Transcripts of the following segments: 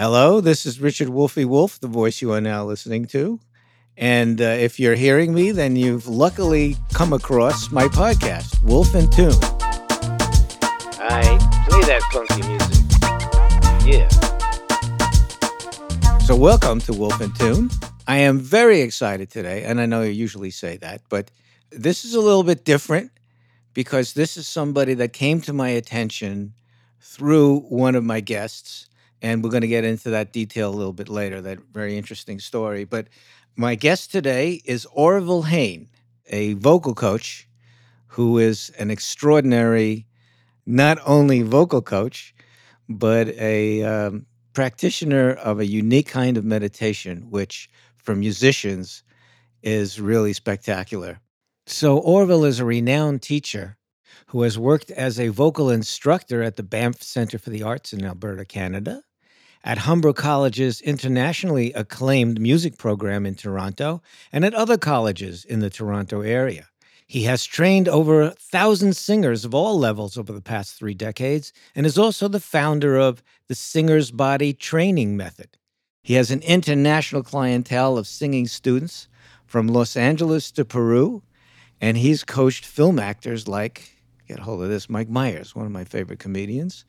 Hello, this is Richard Wolfie Wolf, the voice you are now listening to. And uh, if you're hearing me, then you've luckily come across my podcast, Wolf and Tune. I play that funky music. Yeah. So, welcome to Wolf and Tune. I am very excited today, and I know you usually say that, but this is a little bit different because this is somebody that came to my attention through one of my guests. And we're going to get into that detail a little bit later, that very interesting story. But my guest today is Orville Hain, a vocal coach who is an extraordinary, not only vocal coach, but a um, practitioner of a unique kind of meditation, which for musicians is really spectacular. So, Orville is a renowned teacher who has worked as a vocal instructor at the Banff Center for the Arts in Alberta, Canada, at Humber College's internationally acclaimed music program in Toronto, and at other colleges in the Toronto area. He has trained over a thousand singers of all levels over the past three decades and is also the founder of the Singer's Body Training Method. He has an international clientele of singing students from Los Angeles to Peru, and he's coached film actors like, get hold of this, Mike Myers, one of my favorite comedians,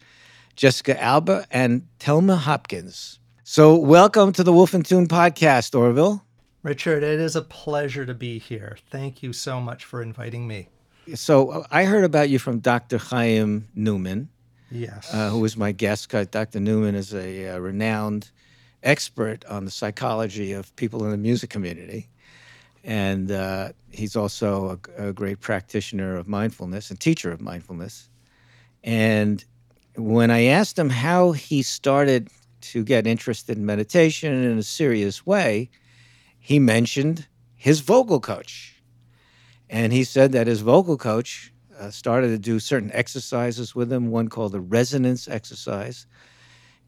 Jessica Alba, and Telma Hopkins. So, welcome to the Wolf and Tune podcast, Orville. Richard, it is a pleasure to be here. Thank you so much for inviting me. So, I heard about you from Dr. Chaim Newman, Yes. uh, who was my guest. Dr. Newman is a, uh renowned expert on the psychology of people in the music community. And uh, he's also a, a great practitioner of mindfulness and teacher of mindfulness. And when I asked him how he started to get interested in meditation in a serious way, he mentioned his vocal coach. And he said that his vocal coach uh, started to do certain exercises with him, one called the resonance exercise.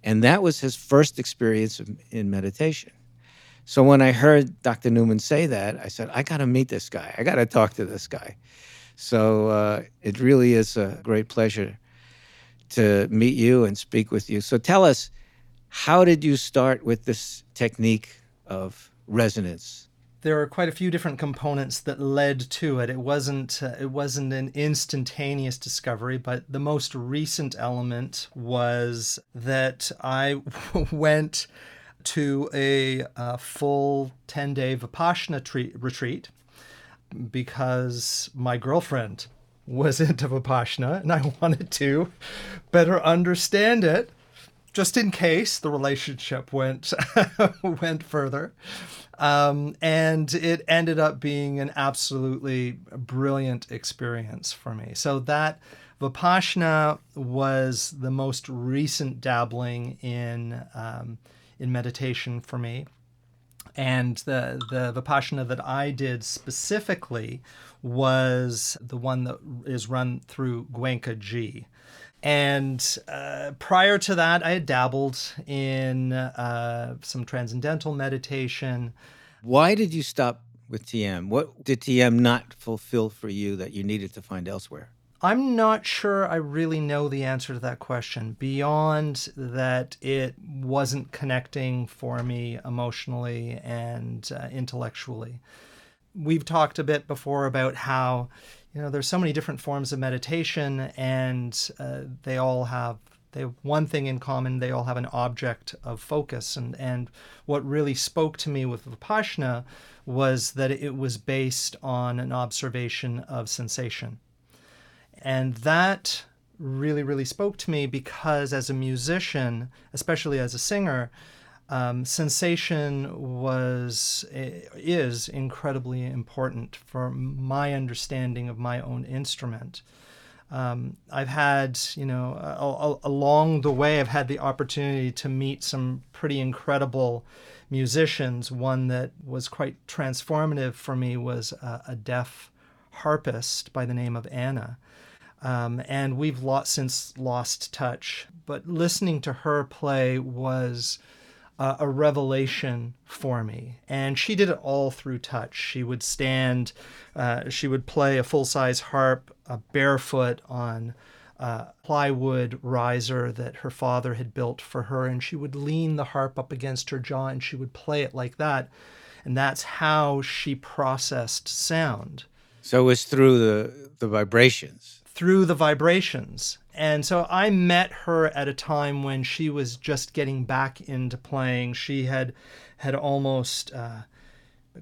And that was his first experience of, in meditation. So when I heard Dr. Newman say that, I said, I got to meet this guy. I got to talk to this guy. So uh, it really is a great pleasure to meet you and speak with you. So tell us, how did you start with this technique of resonance? there are quite a few different components that led to it. It wasn't uh, it wasn't an instantaneous discovery, but the most recent element was that I went to a, a full 10-day Vipassana tre- retreat because my girlfriend was into Vipassana and I wanted to better understand it just in case the relationship went went further. Um, and it ended up being an absolutely brilliant experience for me. So that Vipassana was the most recent dabbling in um, in meditation for me. And the the Vipassana that I did specifically was the one that is run through Goenka Ji. And uh, prior to that, I had dabbled in uh, some transcendental meditation. Why did you stop with TM? What did TM not fulfill for you that you needed to find elsewhere? I'm not sure I really know the answer to that question beyond that it wasn't connecting for me emotionally and uh, intellectually. We've talked a bit before about how you know there's so many different forms of meditation and uh, they all have they have one thing in common they all have an object of focus and and what really spoke to me with vipassana was that it was based on an observation of sensation and that really really spoke to me because as a musician especially as a singer um, sensation was is incredibly important for my understanding of my own instrument. Um, I've had, you know, a, a, along the way, I've had the opportunity to meet some pretty incredible musicians. One that was quite transformative for me was a, a deaf harpist by the name of Anna. Um, and we've lost, since lost touch. But listening to her play was uh, a revelation for me. And she did it all through touch. She would stand, uh, she would play a full size harp uh, barefoot on uh, plywood riser that her father had built for her, and she would lean the harp up against her jaw and she would play it like that. And that's how she processed sound So it was through the the vibrations. Through the vibrations. And so I met her at a time when she was just getting back into playing. She had had almost uh,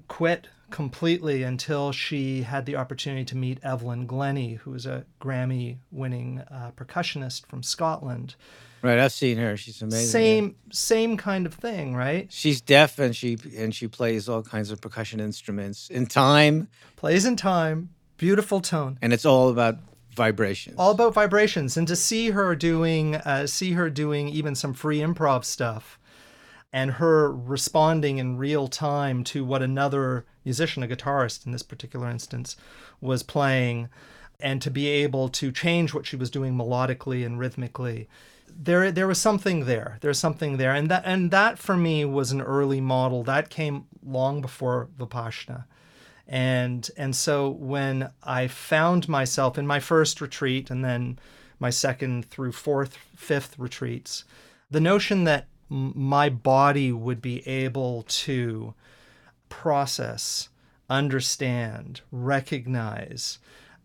quit completely until she had the opportunity to meet Evelyn Glennie, who is a Grammy-winning uh, percussionist from Scotland. Right, I've seen her. She's amazing. yeah. Same same kind of thing, right? She's deaf and she and she plays all kinds of percussion instruments in time, Plays in time, beautiful tone. and it's all about vibrations. all about vibrations. And to see her doing uh, see her doing even some free improv stuff and her responding in real time to what another musician a guitarist in this particular instance was playing and to be able to change what she was doing melodically and rhythmically there there was something there. There's something there. And that and that for me was an early model. That came long before vipassana and and so when I found myself in my first retreat and then my second through fourth, fifth retreats, the notion that my body would be able to process, understand, recognize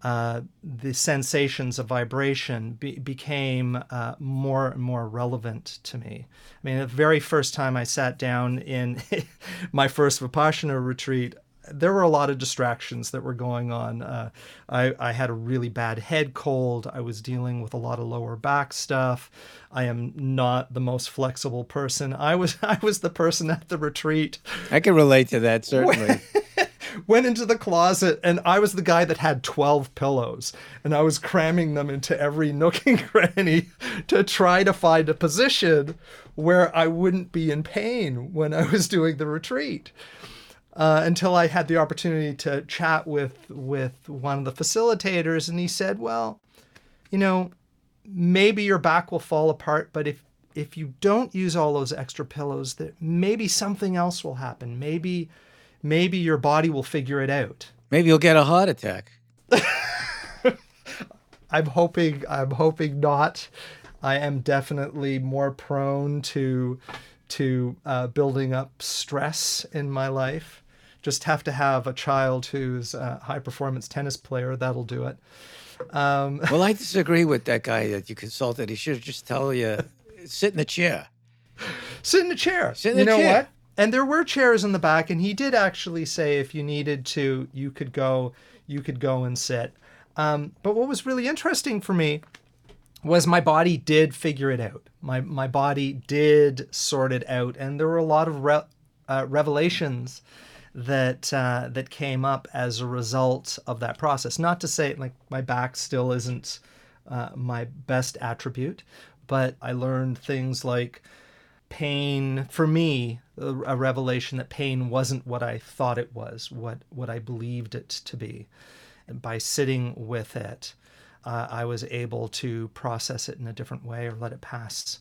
uh, the sensations of vibration be- became uh, more and more relevant to me. I mean, the very first time I sat down in my first Vipassana retreat, there were a lot of distractions that were going on. Uh, I, I had a really bad head cold. I was dealing with a lot of lower back stuff. I am not the most flexible person. I was I was the person at the retreat I can relate to that certainly. went into the closet and I was the guy that had 12 pillows and I was cramming them into every nook and cranny to try to find a position where I wouldn't be in pain when I was doing the retreat. Uh, until I had the opportunity to chat with with one of the facilitators, and he said, "Well, you know, maybe your back will fall apart, but if if you don't use all those extra pillows, that maybe something else will happen. Maybe maybe your body will figure it out." Maybe you'll get a heart attack. I'm hoping I'm hoping not. I am definitely more prone to to uh, building up stress in my life. Just have to have a child who's a high performance tennis player. That'll do it. Um, Well, I disagree with that guy that you consulted. He should just tell you sit in the chair. sit in the chair. Sit in you know chair. what? And there were chairs in the back, and he did actually say if you needed to, you could go. You could go and sit. Um, but what was really interesting for me was my body did figure it out. My my body did sort it out, and there were a lot of re- uh, revelations that uh, that came up as a result of that process. Not to say like my back still isn't uh, my best attribute, but I learned things like pain for me a revelation that pain wasn't what i thought it was what what i believed it to be and by sitting with it uh, i was able to process it in a different way or let it pass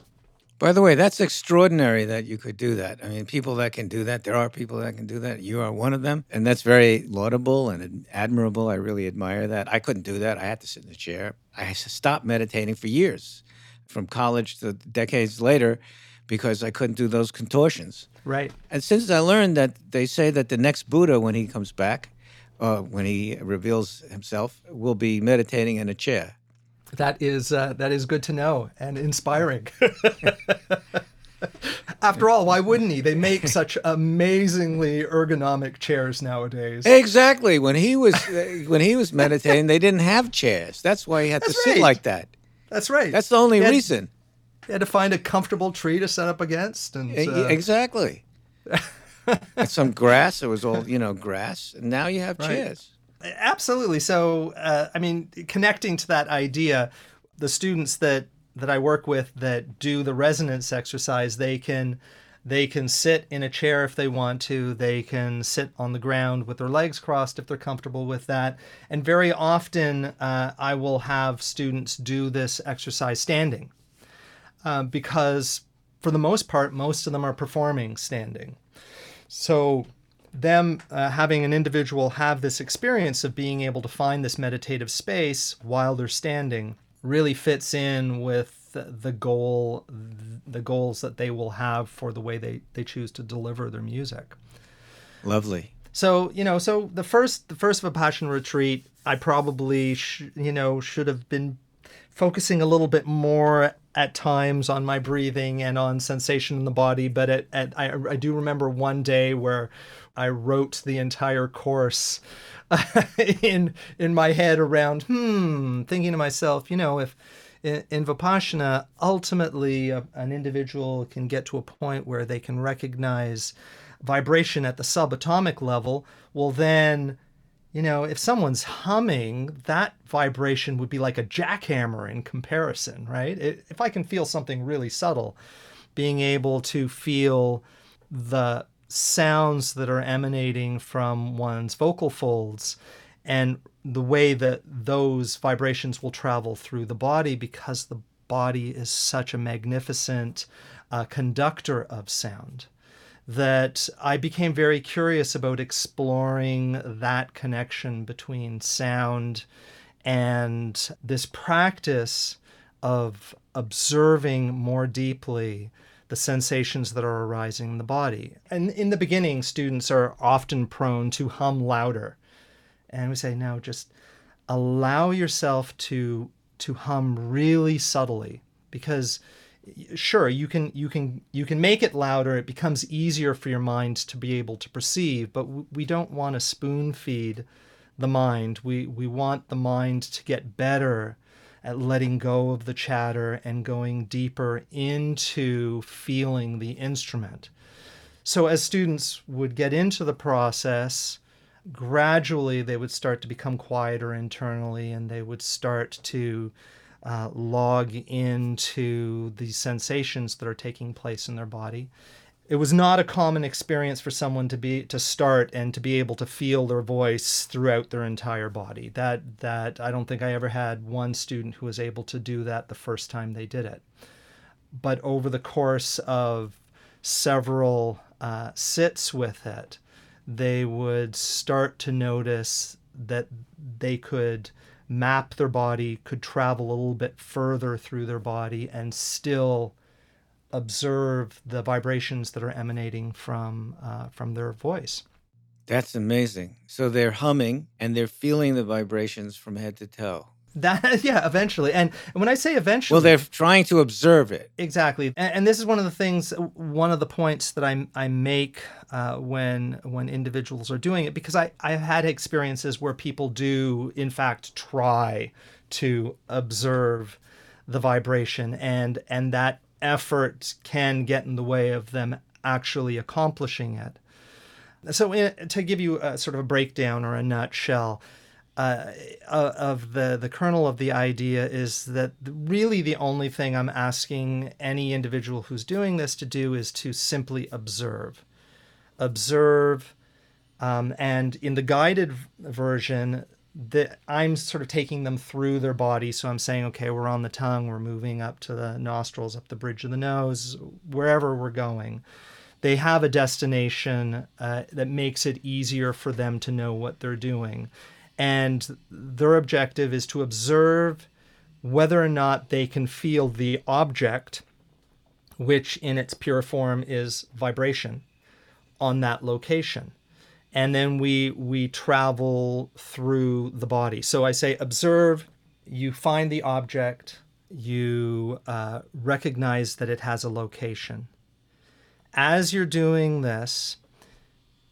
By the way, that's extraordinary that you could do that. I mean, people that can do that, there are people that can do that. You are one of them. And that's very laudable and admirable. I really admire that. I couldn't do that. I had to sit in a chair. I stopped meditating for years, from college to decades later, because I couldn't do those contortions. right And since I learned that they say that the next Buddha, when he comes back, uh, when he reveals himself, will be meditating in a chair. That is uh, that is good to know and inspiring after all why wouldn't he they make such amazingly ergonomic chairs nowadays Exactly. When he was uh, when he was meditating, they didn't have chairs. That's why he had That's to sit like that. that's right That's the only He had- reason. he had to find a comfortable tree to set up against and uh, exactly. some grass. It was all you know, grass. And now you have Right. chairs. Absolutely. So, uh, I mean, connecting to that idea, the students that that I work with that do the resonance exercise, they can they can sit in a chair if they want to. They can sit on the ground with their legs crossed if they're comfortable with that. And very often, uh, I will have students do this exercise standing, uh, because for the most part, most of them are performing standing. So, them uh, having an individual have this experience of being able to find this meditative space while they're standing really fits in with the goal the goals that they will have for the way they, they choose to deliver their music. Lovely. So, you know, so the first the first Vipassana retreat, I probably sh- you know, should have been focusing a little bit more at times on my breathing and on sensation in the body, but at, at I, I do remember one day where I wrote the entire course in in my head around hmm thinking to myself you know if in, in vipassana ultimately a, an individual can get to a point where they can recognize vibration at the subatomic level well then you know if someone's humming that vibration would be like a jackhammer in comparison right? It, if i can feel something really subtle being able to feel the sounds that are emanating from one's vocal folds and the way that those vibrations will travel through the body because the body is such a magnificent uh, conductor of sound that I became very curious about exploring that connection between sound and this practice of observing more deeply the sensations that are arising in the body. And in the beginning, students are often prone to hum louder. And we say, no, just allow yourself to to hum really subtly because sure you can you can you can make it louder it becomes easier for your mind to be able to perceive but we don't want to spoon feed the mind we we want the mind to get better at letting go of the chatter and going deeper into feeling the instrument. So, as students would get into the process, gradually they would start to become quieter internally and they would start to uh, log into the sensations that are taking place in their body it was not a common experience for someone to be to start and to be able to feel their voice throughout their entire body. That that i don't think i ever had one student who was able to do that the first time they did it. But over the course of several uh, sits with it they would start to notice that they could map their body could travel a little bit further through their body and still observe the vibrations that are emanating from uh, from their voice. That's amazing. So they're humming and they're feeling the vibrations from head to toe. That yeah, eventually. And when I say eventually, well, they're trying to observe it exactly. And, and this is one of the things, one of the points that I I make uh, when when individuals are doing it, because I I've had experiences where people do in fact try to observe the vibration and and that effort can get in the way of them actually accomplishing it. So, in, to give you a sort of a breakdown or a nutshell, uh, uh, of the the kernel of the idea is that really the only thing I'm asking any individual who's doing this to do is to simply observe, observe, um, and in the guided version, that I'm sort of taking them through their body. So I'm saying, okay, we're on the tongue, we're moving up to the nostrils, up the bridge of the nose, wherever we're going. They have a destination uh, that makes it easier for them to know what they're doing. And their objective is to observe whether or not they can feel the object, which in its pure form is vibration, on that location and then we we travel through the body. So I say observe. You find the object. You uh, recognize that it has a location. As you're doing this,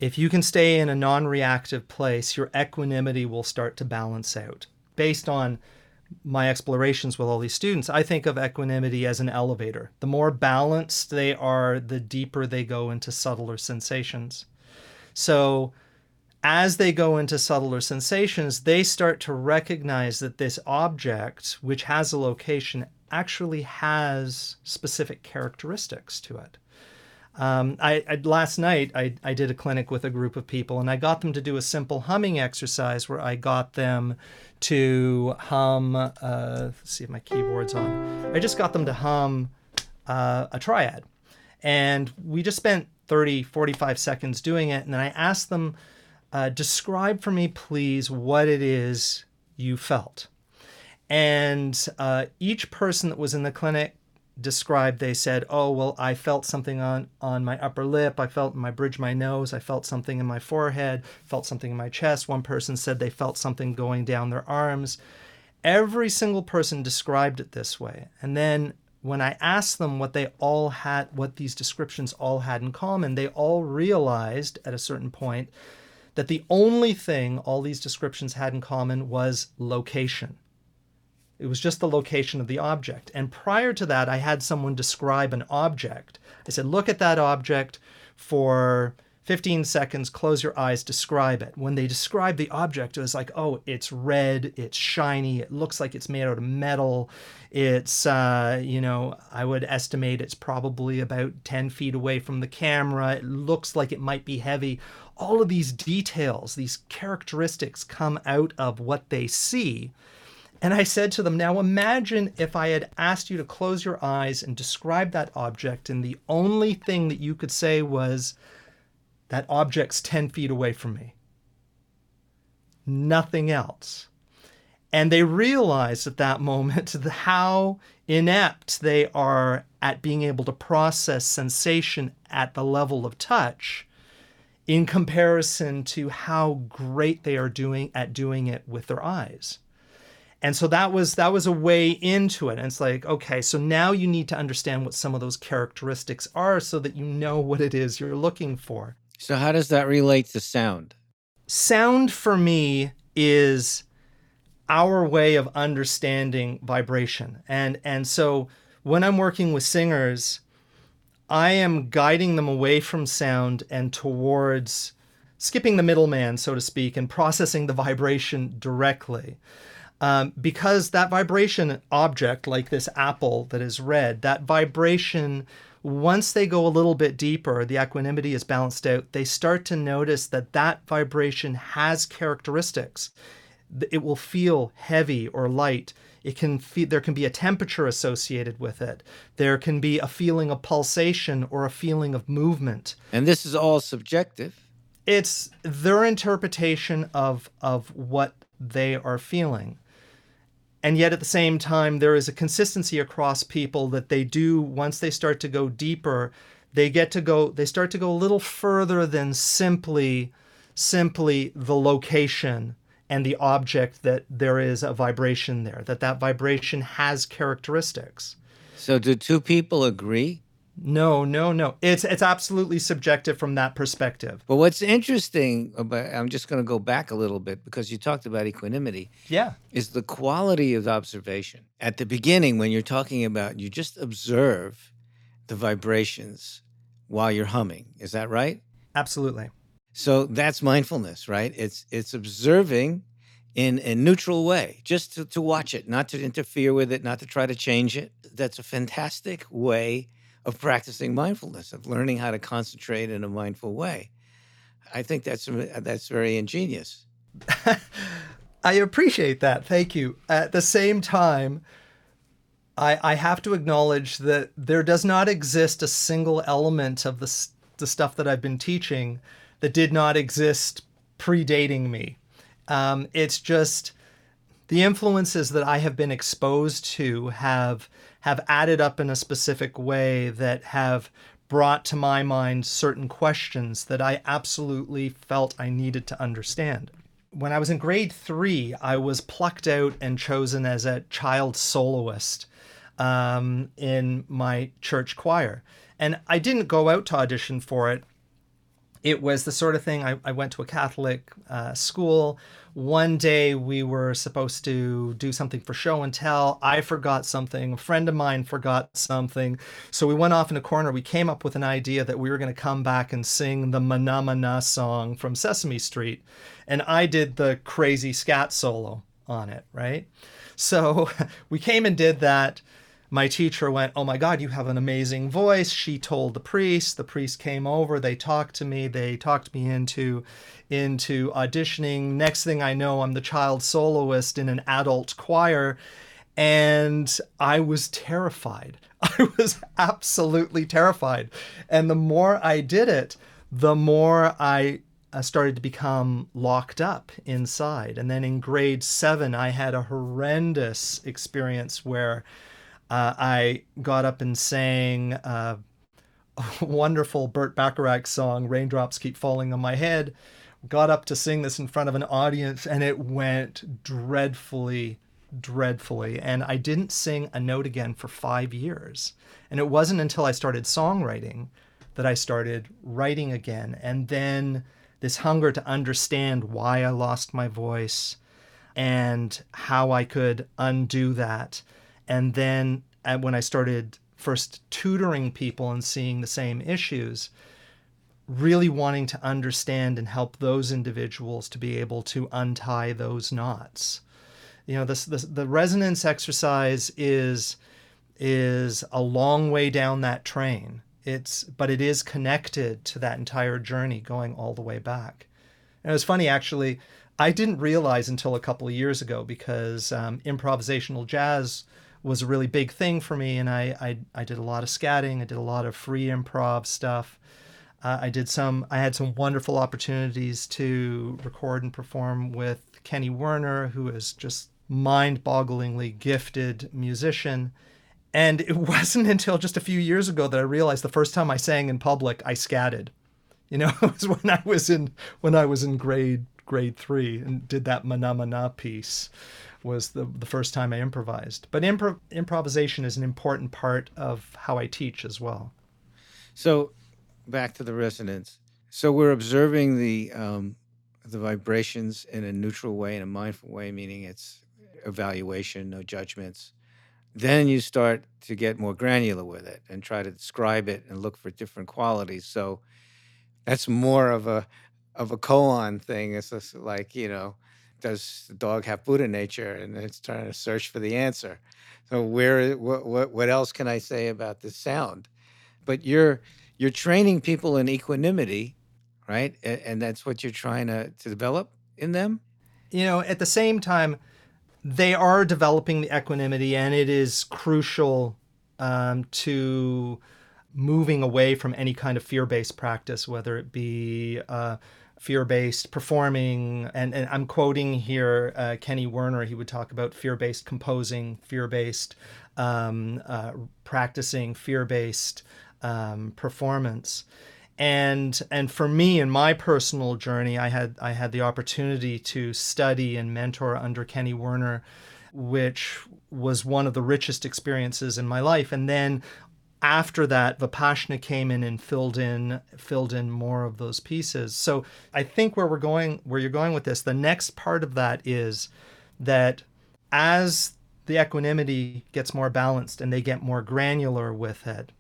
if you can stay in a non-reactive place, your equanimity will start to balance out. Based on my explorations with all these students, I think of equanimity as an elevator. The more balanced they are, the deeper they go into subtler sensations. So as they go into subtler sensations, they start to recognize that this object, which has a location, actually has specific characteristics to it. Um, I, I, last night I, I did a clinic with a group of people and I got them to do a simple humming exercise where I got them to hum. Uh, let's see if my keyboard's on. I just got them to hum uh, a triad, and we just spent 30, 45 seconds doing it. And then I asked them, uh, describe for me, please, what it is you felt. And uh, each person that was in the clinic described they said oh well i felt something on on my upper lip. I felt in my bridge my nose. I felt something in my forehead. Felt something in my chest. One person said they felt something going down their arms. Every single person described it this way. And then when i asked them what they all had what these descriptions all had in common they all realized at a certain point that the only thing all these descriptions had in common was location it was just the location of the object. And prior to that, I had someone describe an object. I said, look at that object for 15 seconds, close your eyes, describe it. When they describe the object, it was like, oh, it's red, it's shiny, it looks like it's made out of metal. It's, uh, you know, I would estimate it's probably about 10 feet away from the camera. It looks like it might be heavy. All of these details, these characteristics come out of what they see and I said to them, Now imagine if I had asked you to close your eyes and describe that object, and the only thing that you could say was, That object's 10 feet away from me. Nothing else. And they realize at that moment how inept they are at being able to process sensation at the level of touch in comparison to how great they are doing at doing it with their eyes and so that was that was a way into it and it's like okay so now you need to understand what some of those characteristics are so that you know what it is you're looking for so how does that relate to sound? Sound for me is our way of understanding vibration. And and so when i'm working with singers i am guiding them away from sound and towards skipping the middleman so to speak and processing the vibration directly. Um, because that vibration object, like this apple that is red, that vibration, once they go a little bit deeper, the equanimity is balanced out, they start to notice that that vibration has characteristics. It will feel heavy or light. It can feel, there can be a temperature associated with it. There can be a feeling of pulsation or a feeling of movement. And this is all subjective. It's their interpretation of of what they are feeling and yet at the same time there is a consistency across people that they do once they start to go deeper they get to go they start to go a little further than simply simply the location and the object that there is a vibration there that that vibration has characteristics. So do two people agree no, no, no. It's it's absolutely subjective from that perspective. But what's interesting about I'm just going to go back a little bit because you talked about equanimity. Yeah. Is the quality of observation. At the beginning when you're talking about you just observe the vibrations while you're humming. Is that right? Absolutely. So that's mindfulness, right? It's it's observing in a neutral way, just to, to watch it, not to interfere with it, not to try to change it. That's a fantastic way of practicing mindfulness, of learning how to concentrate in a mindful way. I think that's that's very ingenious. I appreciate that. Thank you. At the same time, I, I have to acknowledge that there does not exist a single element of the, the stuff that I've been teaching that did not exist predating me. Um, it's just the influences that I have been exposed to have have added up in a specific way that have brought to my mind certain questions that I absolutely felt I needed to understand. When I was in grade three, I was plucked out and chosen as a child soloist um, in my church choir. And I didn't go out to audition for it. It was the sort of thing I, I went to a Catholic uh, school one day we were supposed to do something for show and tell. I forgot something. A friend of mine forgot something. So we went off in a corner. We came up with an idea that we were going to come back and sing the Mana Mana song from Sesame Street. And I did the crazy scat solo on it, right? So we came and did that my teacher went, Oh my God, you have an amazing voice. She told the priest. The priest came over. They talked to me. They talked me into, into auditioning. Next thing I know, I'm the child soloist in an adult choir. And I was terrified. I was absolutely terrified. And the more I did it, the more I uh, started to become locked up inside. And then in grade seven, I had a horrendous experience where uh, I got up and sang uh, a wonderful Burt Bacharach song, Raindrops Keep Falling on My Head. Got up to sing this in front of an audience, and it went dreadfully, dreadfully. And I didn't sing a note again for five years. And it wasn't until I started songwriting that I started writing again. And then this hunger to understand why I lost my voice and how I could undo that. And then uh, when I started first tutoring people and seeing the same issues, really wanting to understand and help those individuals to be able to untie those knots. You know, this, this the resonance exercise is is a long way down that train it's but it is connected to that entire journey going all the way back. And it was funny actually. I didn't realize until a couple of years ago because um, improvisational jazz was a really big thing for me, and I, I I did a lot of scatting. I did a lot of free improv stuff. Uh, I did some. I had some wonderful opportunities to record and perform with Kenny Werner, who is just mind-bogglingly gifted musician. And it wasn't until just a few years ago that I realized the first time I sang in public, I scatted. You know, it was when I was in when I was in grade grade three and did that mana mana piece was the, the first time I improvised. But improv, improvisation is an important part of how I teach as well. So, back to the resonance. So we're observing the um, the vibrations in a neutral way, in a mindful way, meaning it's evaluation, no judgments. Then you start to get more granular with it and try to describe it and look for different qualities. So that's more of a of a koan thing. It's just like you know, does the dog have Buddha nature? And it's trying to search for the answer. So where what what, what else can I say about this sound? But you're you're training people in equanimity, right? And, and that's what you're trying to, to develop in them. You know, at the same time, they are developing the equanimity, and it is crucial um, to moving away from any kind of fear-based practice, whether it be uh, fear-based performing. And, and I'm quoting here uh, Kenny Werner. He would talk about fear-based composing, fear-based um, uh, practicing, fear-based um, performance and and for me in my personal journey i had i had the opportunity to study and mentor under kenny werner which was one of the richest experiences in my life and then after that vipassana came in and filled in filled in more of those pieces so i think where we're going where you're going with this the next part of that is that as the equanimity gets more balanced and they get more granular with it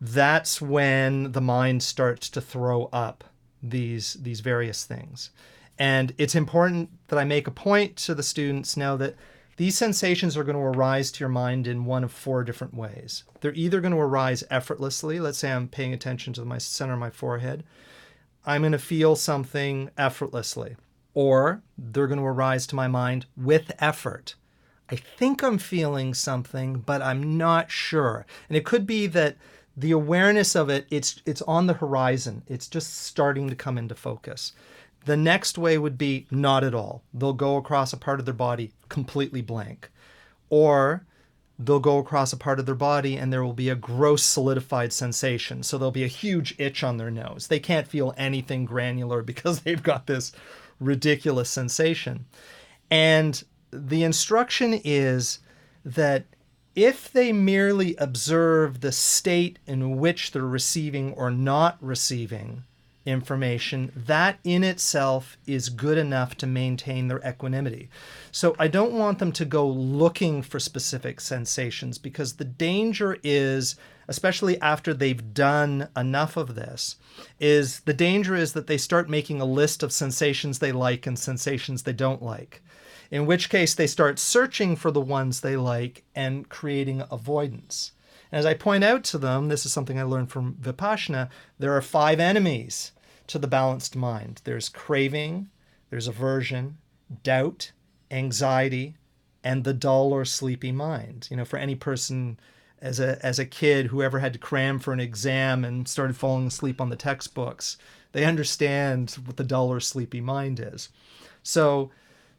that's when the mind starts to throw up these these various things. And it's important that I make a point to the students now that these sensations are going to arise to your mind in one of four different ways. They're either going to arise effortlessly. Let's say I'm paying attention to my center of my forehead. I'm going to feel something effortlessly. Or they're going to arise to my mind with effort. I think I'm feeling something, but I'm not sure. And it could be that the awareness of it it's it's on the horizon it's just starting to come into focus the next way would be not at all. They'll go across a part of their body completely blank. Or they'll go across a part of their body and there will be a gross solidified sensation. So there'll be a huge itch on their nose. They can't feel anything granular because they've got this ridiculous sensation. And the instruction is that if they merely observe the state in which they're receiving or not receiving information, that in itself is good enough to maintain their equanimity. So I don't want them to go looking for specific sensations because the danger is, especially after they've done enough of this, is the danger is that they start making a list of sensations they like and sensations they don't like in which case they start searching for the ones they like and creating avoidance. And as I point out to them, this is something I learned from Vipassana, there are five enemies to the balanced mind there's craving, there's aversion, doubt, anxiety, and the dull or sleepy mind. You know, for any person as a as a kid who ever had to cram for an exam and started falling asleep on the textbooks. They understand what the dull or sleepy mind is. So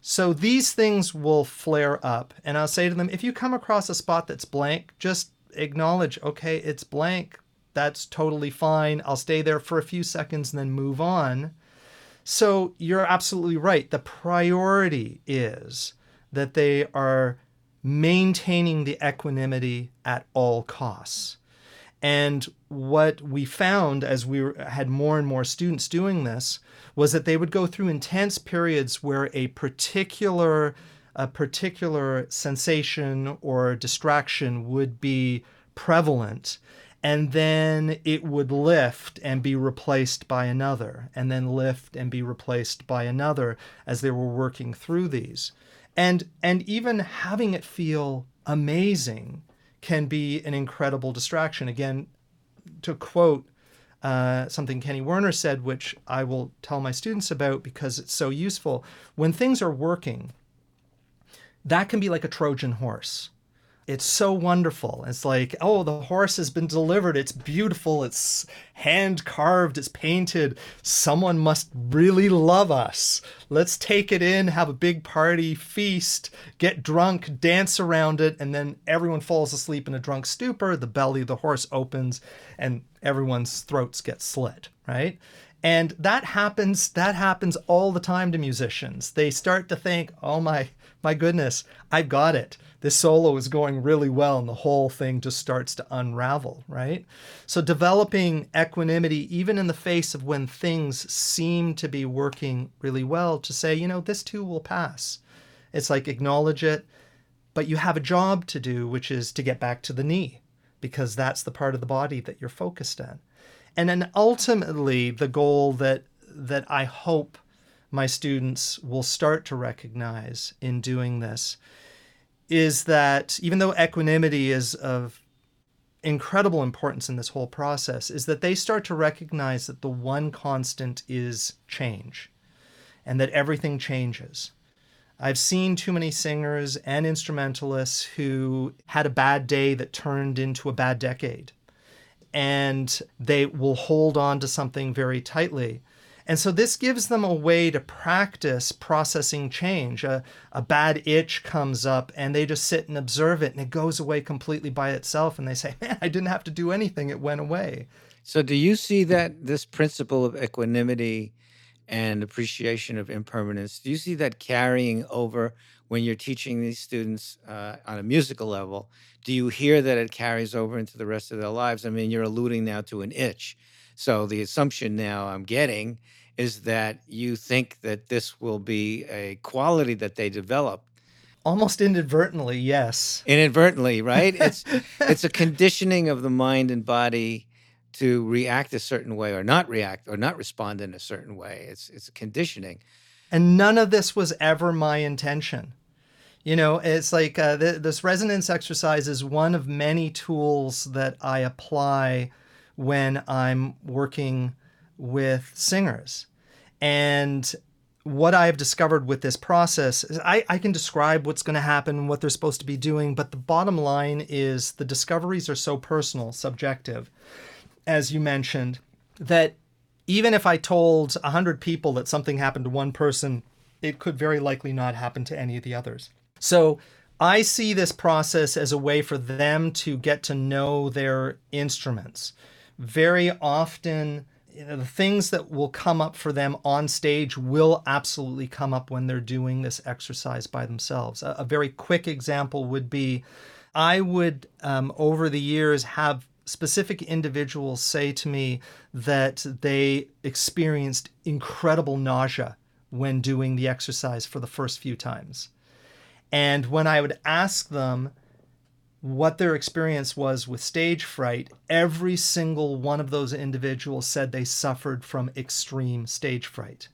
so these things will flare up and I'll say to them if you come across a spot that's blank, just acknowledge, okay, it's blank. That's totally fine. I'll stay there for a few seconds and then move on. So you're absolutely right. The priority is that they are maintaining the equanimity at all costs. And what we found as we had more and more students doing this was that they would go through intense periods where a particular a particular sensation or distraction would be prevalent and then it would lift and be replaced by another and then lift and be replaced by another as they were working through these. And and even having it feel amazing can be an incredible distraction. Again to quote uh, something Kenny Werner said, which I will tell my students about because it's so useful. When things are working, that can be like a Trojan horse it's so wonderful. It's like, oh, the horse has been delivered. It's beautiful. It's hand carved. It's painted. Someone must really love us. Let's take it in, have a big party, feast, get drunk, dance around it, and then everyone falls asleep in a drunk stupor. The belly of the horse opens and everyone's throats get slit, right? And that happens that happens all the time to musicians. They start to think, "Oh my my goodness, I've got it this solo is going really well and the whole thing just starts to unravel, right? So developing equanimity, even in the face of when things seem to be working really well, to say, you know, this too will pass. It's like acknowledge it, but you have a job to do, which is to get back to the knee, because that's the part of the body that you're focused on. And then ultimately, the goal that that I hope my students will start to recognize in doing this is that even though equanimity is of incredible importance in this whole process, is that they start to recognize that the one constant is change and that everything changes. I've seen too many singers and instrumentalists who had a bad day that turned into a bad decade. And they will hold on to something very tightly. And so this gives them a way to practice processing change. A, a bad itch comes up and they just sit and observe it and it goes away completely by itself. And they say, man, I didn't have to do anything, it went away. So, do you see that this principle of equanimity and appreciation of impermanence, do you see that carrying over when you're teaching these students uh, on a musical level? Do you hear that it carries over into the rest of their lives? I mean, you're alluding now to an itch. So, the assumption now I'm getting is that you think that this will be a quality that they develop. Almost inadvertently yes. Inadvertently right? It's it's a conditioning of the mind and body to react a certain way or not react or not respond in a certain way. It's it's a conditioning. And none of this was ever my intention. You know it's like uh, th- this resonance exercise is one of many tools that i apply when i'm working with singers. And what I have discovered with this process is I, I can describe what's going to happen, what they're supposed to be doing, but the bottom line is the discoveries are so personal, subjective, as you mentioned, that even if I told 100 people that something happened to one person, it could very likely not happen to any of the others. So I see this process as a way for them to get to know their instruments. Very often, the things that will come up for them on stage will absolutely come up when they're doing this exercise by themselves. A, a very quick example would be I would, um, over the years, have specific individuals say to me that they experienced incredible nausea when doing the exercise for the first few times. And when I would ask them, what their experience was with stage fright, every single one of those individuals said they suffered from extreme stage fright.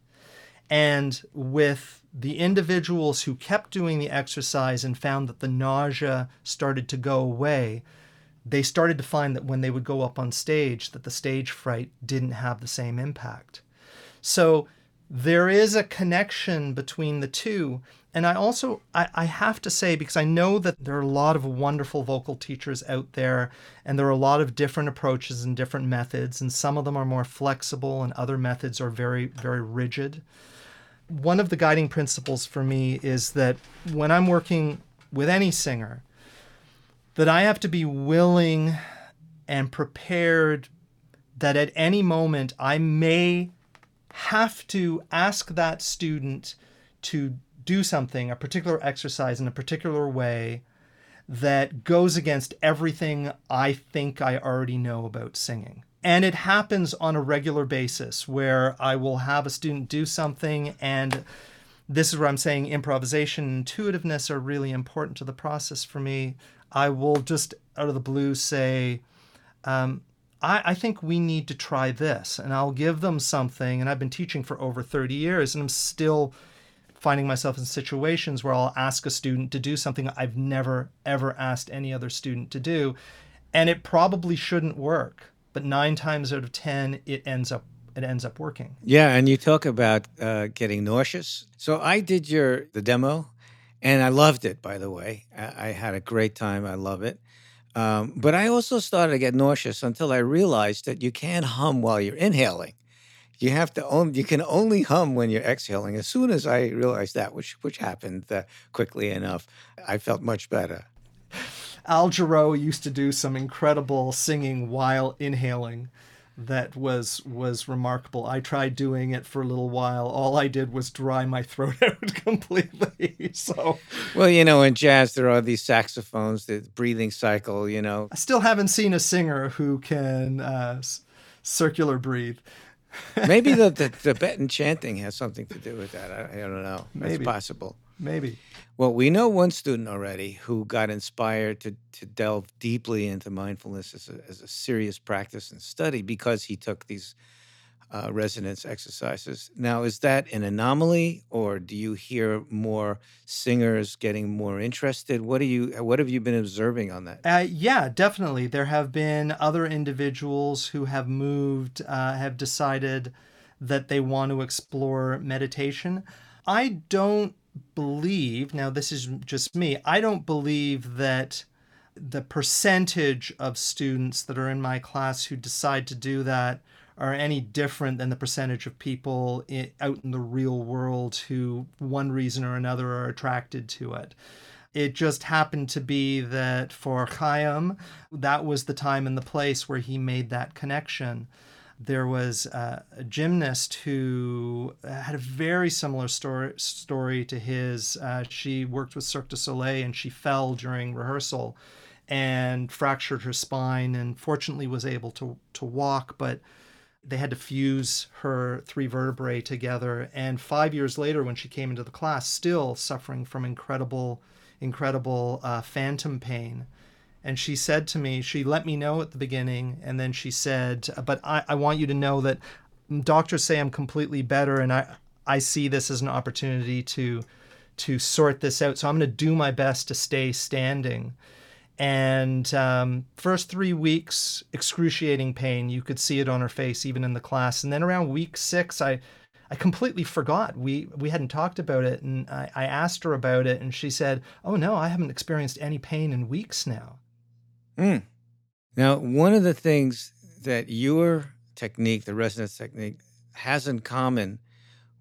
And with the individuals who kept doing the exercise and found that the nausea started to go away, they started to find that when they would go up on stage that the stage fright didn't have the same impact. So there is a connection between the two and I also I, I have to say because I know that there are a lot of wonderful vocal teachers out there, and there are a lot of different approaches and different methods, and some of them are more flexible, and other methods are very very rigid. One of the guiding principles for me is that when I'm working with any singer, that I have to be willing and prepared that at any moment I may have to ask that student to do something, a particular exercise in a particular way that goes against everything I think I already know about singing. And it happens on a regular basis where I will have a student do something, and this is where I'm saying improvisation and intuitiveness are really important to the process for me. I will just out of the blue say, um, I, I think we need to try this. And I'll give them something. And I've been teaching for over 30 years, and I'm still finding myself in situations where I'll ask a student to do something I've never, ever asked any other student to do. And it probably shouldn't work. But nine times out of 10, it ends up it ends up working. Yeah, and you talk about uh, getting nauseous. So I did your the demo, and I loved it. By the way, I, I had a great time. I love it. Um, but I also started to get nauseous until I realized that you can't hum while you're inhaling. You have to own. You can only hum when you're exhaling. As soon as I realized that, which which happened uh, quickly enough, I felt much better. Al Jarreau used to do some incredible singing while inhaling that was was remarkable. I tried doing it for a little while. All I did was dry my throat out completely. so, well, you know, in jazz there are these saxophones, the breathing cycle. You know, I still haven't seen a singer who can uh, circular breathe. Maybe the, the Tibetan chanting has something to do with that. I, I don't know. Maybe. It's possible. Maybe. Well, we know one student already who got inspired to, to delve deeply into mindfulness as a, as a serious practice and study because he took these uh, resonance exercises. Now, is that an anomaly, or do you hear more singers getting more interested? What do you what have you been observing on that? Uh, yeah, definitely. There have been other individuals who have moved, uh, have decided that they want to explore meditation. I don't believe, now this is just me, I don't believe that the percentage of students that are in my class who decide to do that are any different than the percentage of people in, out in the real world who, one reason or another, are attracted to it. It just happened to be that for Chaim, that was the time and the place where he made that connection there was a gymnast who had a very similar story, story to his. Uh, she worked with Cirque du Soleil and she fell during rehearsal and fractured her spine and fortunately was able to, to walk, but they had to fuse her three vertebrae together. And five years later, when she came into the class, still suffering from incredible, incredible uh, phantom pain and she said to me, she let me know at the beginning, and then she said, "But I, I want you to know that doctors say I'm completely better, and I I see this as an opportunity to to sort this out. So I'm going to do my best to stay standing." And um, first three weeks, excruciating pain. You could see it on her face, even in the class. And then around week six, I I completely forgot. We we hadn't talked about it, and I, I asked her about it, and she said, "Oh no, I haven't experienced any pain in weeks now." Mm. Now, one of the things that your technique, the resonance technique, has in common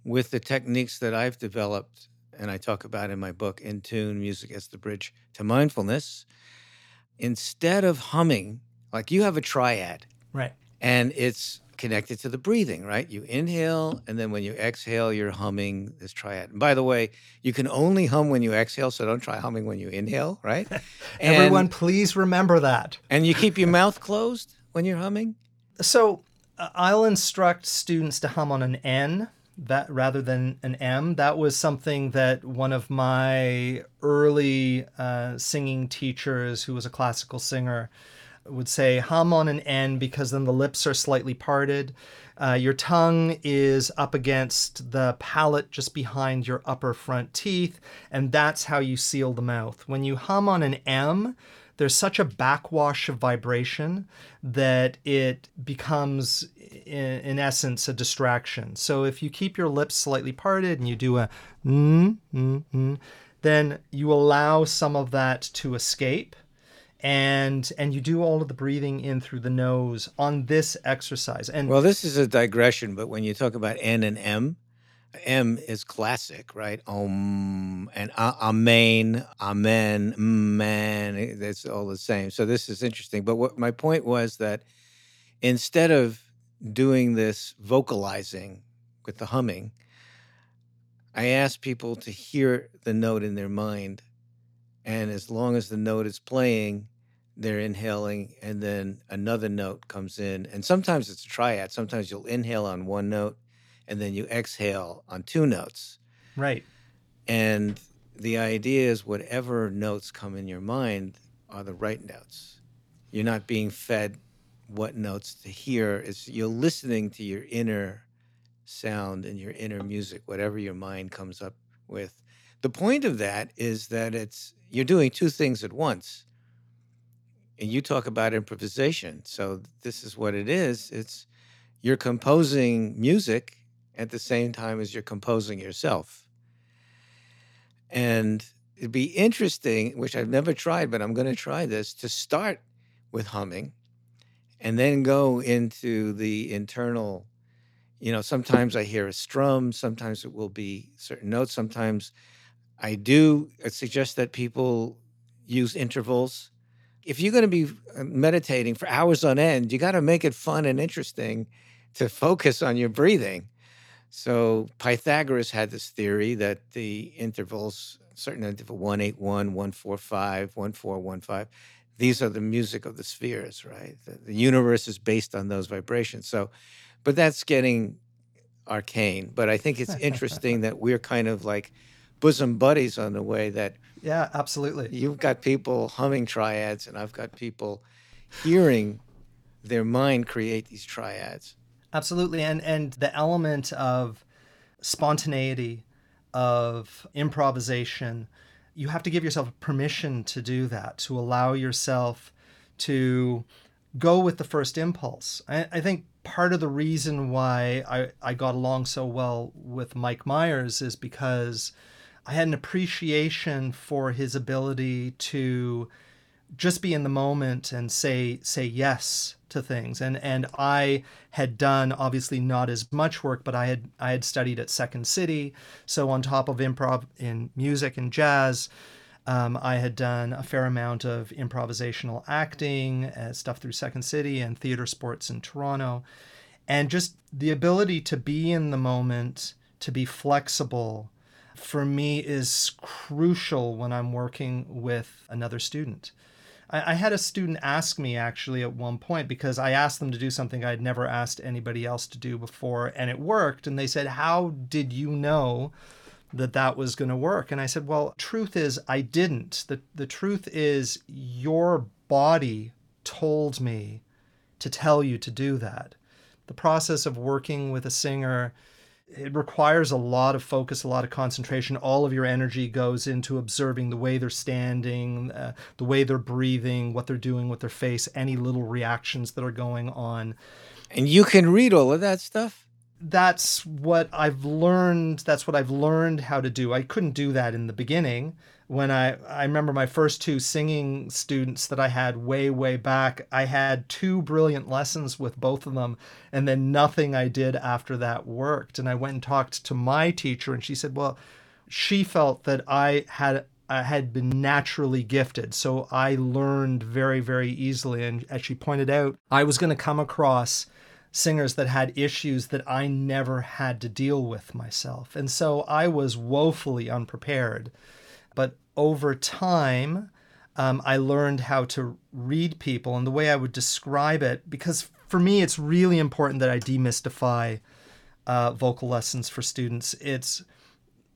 with the techniques that I've developed and I talk about in my book, In Tune Music as the Bridge to Mindfulness, instead of humming, like you have a triad. Right. And it's connected to the breathing, right? You inhale, and then when you exhale, you're humming this triad. And by the way, you can only hum when you exhale, so don't try humming when you inhale, right? Everyone, please remember that. And you keep your mouth closed when you're humming? So uh, I'll instruct students to hum on an N that rather than an M. That was something that one of my early uh, singing teachers, who was a classical singer, would say hum on an N because then the lips are slightly parted. Uh, your tongue is up against the palate just behind your upper front teeth, and that's how you seal the mouth. When you hum on an M, there's such a backwash of vibration that it becomes in, in essence a distraction. So if you keep your lips slightly parted and you do a mm, mm, mm, then you allow some of that to escape and and you do all of the breathing in through the nose on this exercise. And Well, this is a digression, but when you talk about N and M, M is classic, right? Om and a- Amen, Amen, Man. It's eh, all the same. So this is interesting. But what my point was that instead of doing this vocalizing with the humming, I asked people to hear the note in their mind. And as long as the note is playing, they're inhaling, and then another note comes in. And sometimes it's a triad. Sometimes you'll inhale on one note, and then you exhale on two notes. right And the idea is whatever notes come in your mind are the right notes. You're not being fed what notes to hear. It's you're listening to your inner sound and your inner music, whatever your mind comes up with. The point of that is that it's you're doing two things at once. And you talk about improvisation. So this is what it is. It's you're composing music at the same time as you're composing yourself. And it'd be interesting, which I've never tried, but I'm going to try this to start with humming and then go into the internal. You know, sometimes I hear a strum, sometimes it will be certain notes, sometimes I do suggest that people use intervals. If you're going to be uh, meditating for hours on end, you got to make it fun and interesting to focus on your breathing. So Pythagoras had this theory that the intervals, certain interval 181, 145, 1415, these are the music of the spheres, right? The, the universe is based on those vibrations. So, but that's getting arcane. But I think it's interesting that we're kind of like bosom buddies on the way that yeah absolutely you've got people humming triads and I've got people hearing their mind create these triads. Absolutely, and and the element of spontaneity, of improvisation, you have to give yourself permission to do that, to allow yourself to go with the first impulse. I, I think part of the reason why I, I got along so well with Mike Myers is because I had an appreciation for his ability to just be in the moment and say say yes to things. And and I had done obviously not as much work but I had I had studied at Second City. So on top of improv in music and jazz um, I had done a fair amount of improvisational acting uh, stuff through Second City and theater sports in Toronto. And just the ability to be in the moment to be flexible for me is crucial when I'm working with another student I, I had a student ask me actually at one point because I asked them to do something I'd never asked anybody else to do before, and it worked. And they said, How did you know? that that was going to work and i said well truth is i didn't the, the truth is your body told me to tell you to do that the process of working with a singer it requires a lot of focus, a lot of concentration. All of your energy goes into observing the way they're standing, uh, the way they're breathing, what they're doing with their face, any little reactions that are going on. And you can read all of that stuff? That's what I've learned. That's what I've learned how to do. I couldn't do that in the beginning when I I remember my first two singing students that I had way way back I had two brilliant lessons with both of them and then nothing I did after that worked. And I went and talked to my teacher and she said well she felt that I had I had been naturally gifted so I learned very very easily. And as she pointed out I was going to come across singers that had issues that I never had to deal with myself. And so I was woefully unprepared but over time, um, I learned how to read people and the way I would describe it, because for me, it's really important that I demystify uh, vocal lessons for students. It's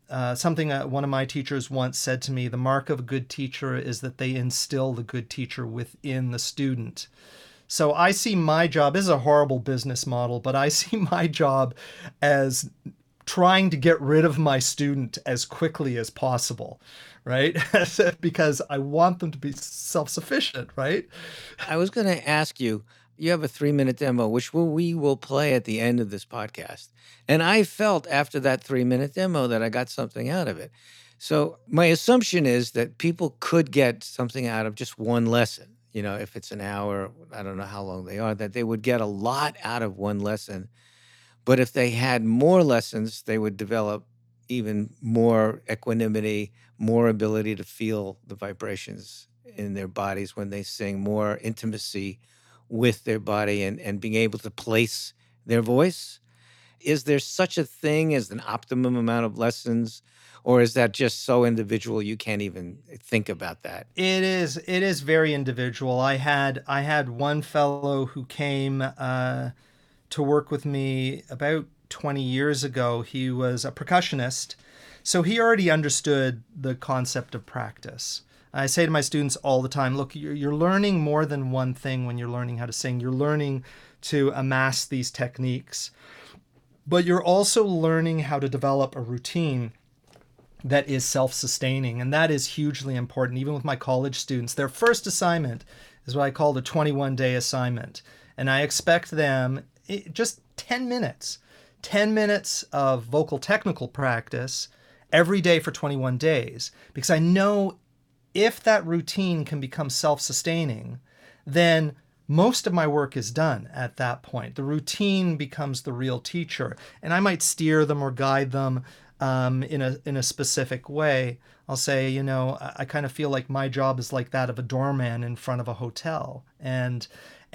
uh, something that one of my teachers once said to me the mark of a good teacher is that they instill the good teacher within the student. So I see my job is a horrible business model, but I see my job as trying to get rid of my student as quickly as possible, right? because I want them to be self sufficient, right? I was going to ask you you have a three minute demo, which we will play at the end of this podcast. And I felt after that three minute demo that I got something out of it. So my assumption is that people could get something out of just one lesson. You know, if it's an hour, I don't know how long they are, that they would get a lot out of one lesson. But if they had more lessons, they would develop even more equanimity, more ability to feel the vibrations in their bodies when they sing, more intimacy with their body and, and being able to place their voice. Is there such a thing as an optimum amount of lessons? or is that just so individual you can't even think about that it is it is very individual i had i had one fellow who came uh, to work with me about 20 years ago he was a percussionist so he already understood the concept of practice i say to my students all the time look you're, learning more than one thing when you're learning how to sing you're learning to amass these techniques but you're also learning how to develop a routine that is self sustaining. And that is hugely important. Even with my college students, their first assignment is what I call the 21 day assignment. And I expect them just 10 minutes, 10 minutes of vocal technical practice every day for 21 days. Because I know if that routine can become self sustaining, then most of my work is done at that point. The routine becomes the real teacher, and I might steer them or guide them um, in a in a specific way. I'll say, you know, I, I kind of feel like my job is like that of a doorman in front of a hotel, and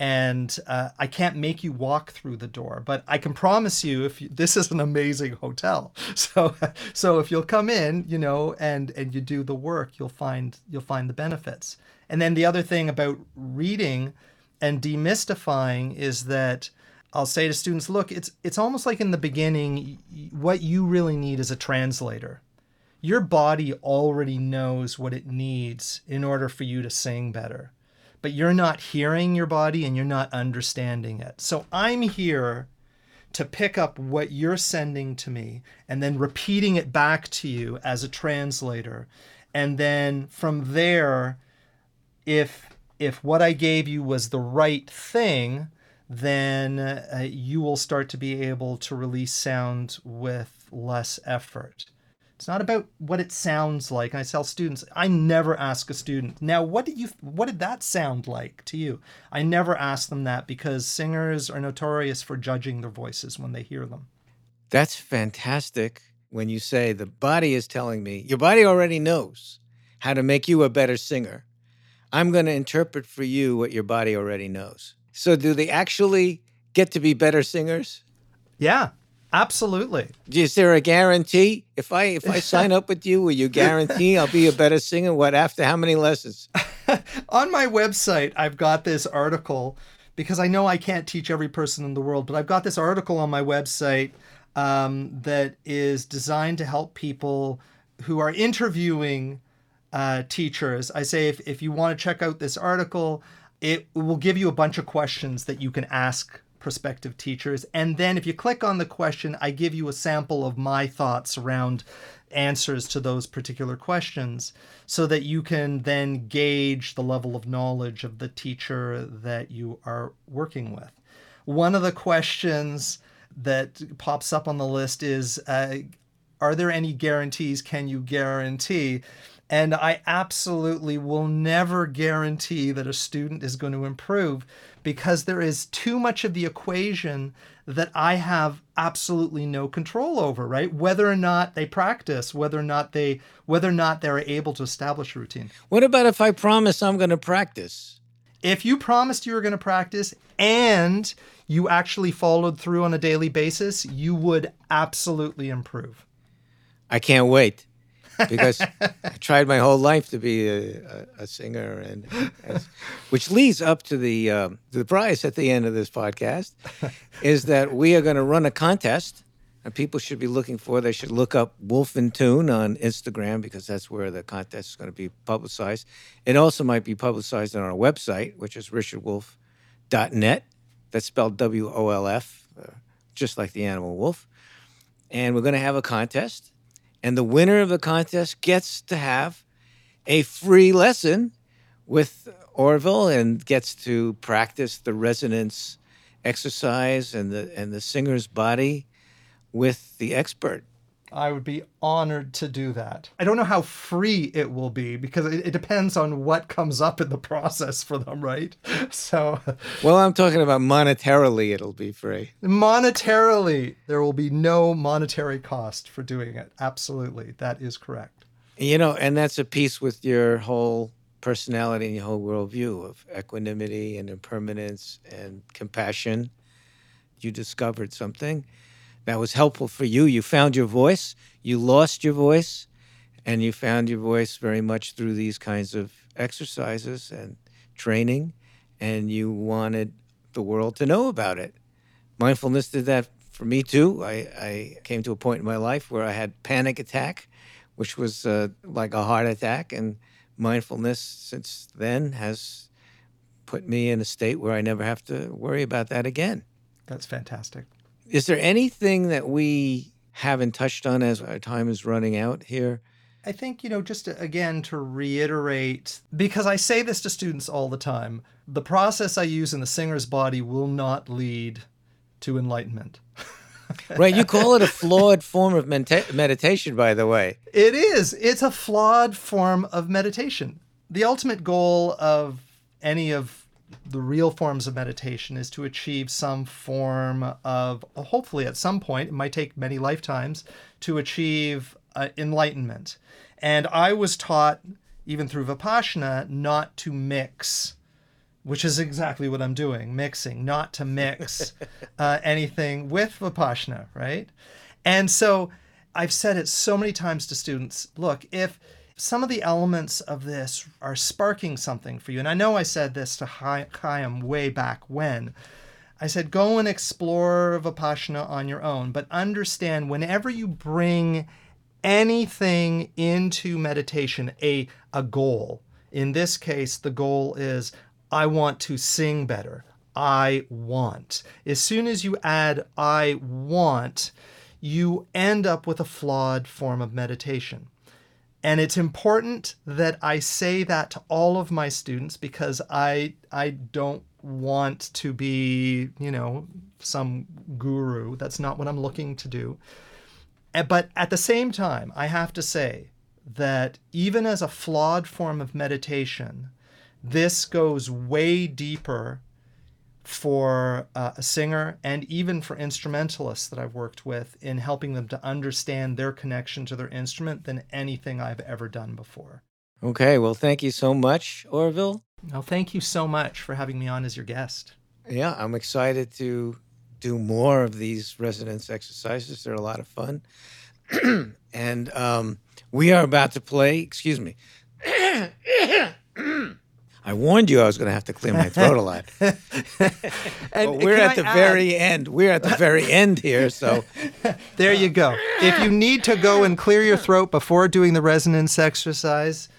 and uh, I can't make you walk through the door, but I can promise you if you, this is an amazing hotel. So so if you'll come in, you know, and and you do the work, you'll find you'll find the benefits. And then the other thing about reading and demystifying is that I'll say to students, look, it's it's almost like in the beginning, what you really need is a translator. Your body already knows what it needs in order for you to sing better. But you're not hearing your body and you're not understanding it. So I'm here to pick up what you're sending to me and then repeating it back to you as a translator. And then from there, if if what I gave you was the right thing, then uh, you will start to be able to release sound with less effort. It's not about what it sounds like. I tell students, I never ask a student, now what did you what did that sound like to you? I never ask them that because singers are notorious for judging their voices when they hear them. That's fantastic when you say the body is telling me, your body already knows how to make you a better singer. I'm going to interpret for you what your body already knows. So do they actually get to be better singers? Yeah, absolutely. Is there a guarantee? If I if I sign up with you, will you guarantee I'll be a better singer? What after how many lessons? On my website, I've got this article because I know I can't teach every person in the world, but I've got this article on my website um, that is designed to help people who are interviewing uh, teachers. I say if, if you want to check out this article, it will give you a bunch of questions that you can ask prospective teachers. And then if you click on the question, I give you a sample of my thoughts around answers to those particular questions so that you can then gauge the level of knowledge of the teacher that you are working with. One of the questions that pops up on the list is uh, Are there any guarantees? Can you guarantee? And I absolutely will never guarantee that a student is going to improve because there is too much of the equation that I have absolutely no control over, right? Whether or not they practice, whether or not they whether or not they're able to establish a routine. What about if I promise I'm going to practice? If you promised you were going to practice and you actually followed through on a daily basis, you would absolutely improve. I can't wait because I tried my whole life to be a, a, a singer, and, and, which leads up to the uh, the prize at the end of this podcast is that we are going to run a contest, and people should be looking for. They should look up Wolf in Tune on Instagram because that's where the contest is going to be publicized. It also might be publicized on our website, which is richardwolf.net. That's spelled W O L F, uh, just like the animal wolf. and we're going to have a contest. And the winner of the contest gets to have a free lesson with Orville and gets to practice the resonance exercise and the and the singer's body with the expert. I would be honored to do that. I don't know how free it will be because it, it, depends on what comes up in the process for them, right? So, well, I'm talking about monetarily, it'll be free. Monetarily, there will be no monetary cost for doing it. Absolutely. That is correct. You know, and that's a piece with your whole personality and your whole worldview of equanimity and impermanence and compassion. You discovered something that was helpful for you. You found your voice, you lost your voice, and you found your voice very much through these kinds of exercises and training, and you wanted the world to know about it. Mindfulness did that for me too. I, I came to a point in my life where I had panic attack, which was uh, like a heart attack, and mindfulness since then has put me in a state where I never have to worry about that again. That's fantastic. Is there anything that we haven't touched on as our time is running out here? I think, you know, just to, again to reiterate, because I say this to students all the time the process I use in the singer's body will not lead to enlightenment. right. You call it a flawed form of meditation, by the way. It is. It's a flawed form of meditation. The ultimate goal of any of the real forms of meditation is to achieve some form of, hopefully at some point, it might take many lifetimes, to achieve uh, enlightenment. And I was taught, even through Vipassana, not to mix, which is exactly what I'm doing mixing, not to mix uh, anything with Vipassana, right? And so I've said it so many times to students look, if some of the elements of this are sparking something for you. And I know I said this to Chaim way back when. I said, go and explore Vipassana on your own, but understand whenever you bring anything into meditation, a, a goal, in this case, the goal is I want to sing better. I want. As soon as you add I want, you end up with a flawed form of meditation. And it's important that I say that to all of my students because I I don't want to be, you know, some guru. That's not what I'm looking to do. But at the same time, I have to say that even as a flawed form of meditation, this goes way deeper for uh, a singer and even for instrumentalists that I've worked with in helping them to understand their connection to their instrument than anything I've ever done before. Okay, well, thank you so much, Orville. Well, thank you so much for having me on as your guest. Yeah, I'm excited to do more of these resonance exercises. They're a lot of fun. and um, we are about to play, excuse me. I warned you I was going to have to clear my throat a lot. and we're at the very end. We're at the very end here, so there you go. If you need to go and clear your throat before doing the resonance exercise,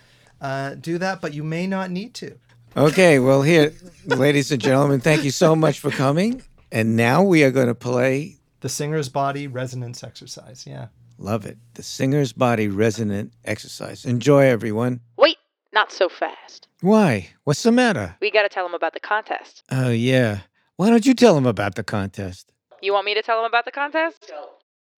uh, do that. But you may not need to. Okay. Well, here, ladies and gentlemen, thank you so much for coming. And now we are going to play the singer's body resonance exercise. Yeah. Love it. The singer's body resonant exercise. Enjoy, everyone. Wait, not so fast. Why? What's the matter? We got to tell him about the contest. Oh, yeah. Why don't you tell him about the contest? You want me to tell him about the contest?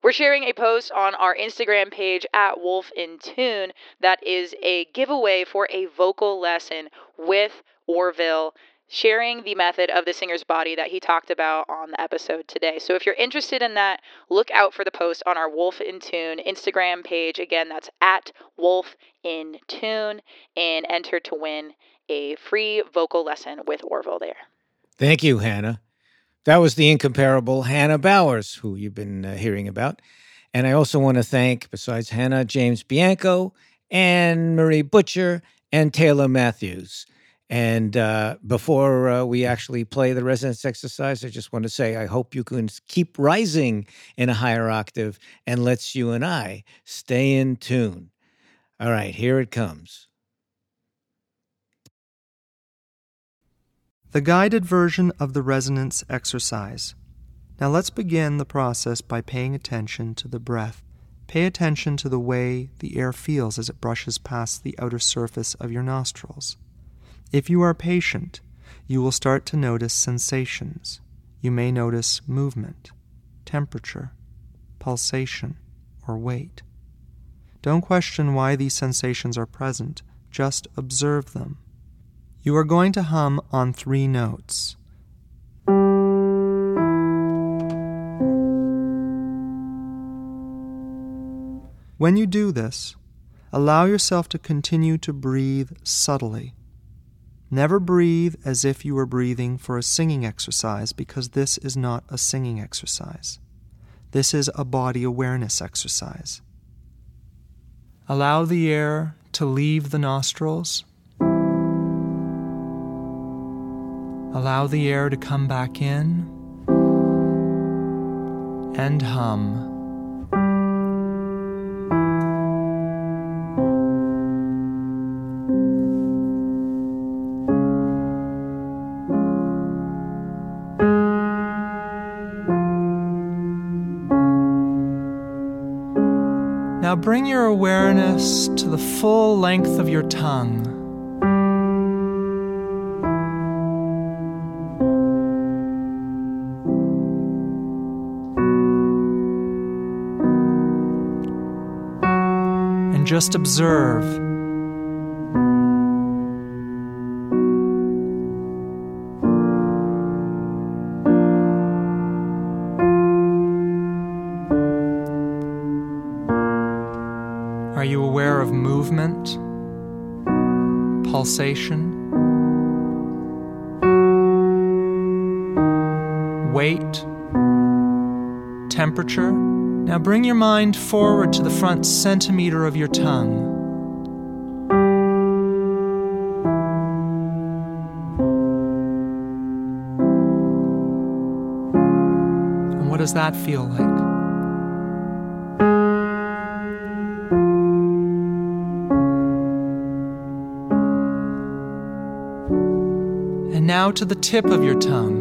We're sharing a post on our Instagram page at Wolf in Tune that is a giveaway for a vocal lesson with Orville sharing the method of the singer's body that he talked about on the episode today. So if you're interested in that, look out for the post on our Wolf in Tune Instagram page. Again, that's at Wolf in Tune and enter to win a free vocal lesson with Orville there. Thank you, Hannah. That was the incomparable Hannah Bowers, who you've been uh, hearing about. And I also want to thank, besides Hannah, James Bianco, Anne Marie Butcher, and Taylor Matthews. And uh, before uh, we actually play the resonance exercise, I just want to say I hope you can keep rising in a higher octave and let's you and I stay in tune. All right, here it comes. The guided version of the resonance exercise. Now let's begin the process by paying attention to the breath. Pay attention to the way the air feels as it brushes past the outer surface of your nostrils. If you are patient, you will start to notice sensations. You may notice movement, temperature, pulsation, or weight. Don't question why these sensations are present, just observe them. You are going to hum on three notes. When you do this, allow yourself to continue to breathe subtly. Never breathe as if you were breathing for a singing exercise because this is not a singing exercise. This is a body awareness exercise. Allow the air to leave the nostrils. Allow the air to come back in and hum. Now bring your awareness to the full length of your tongue. And just observe. Pulsation, weight, temperature? Now bring your mind forward to the front centimeter of your tongue. And what does that feel like? To the tip of your tongue.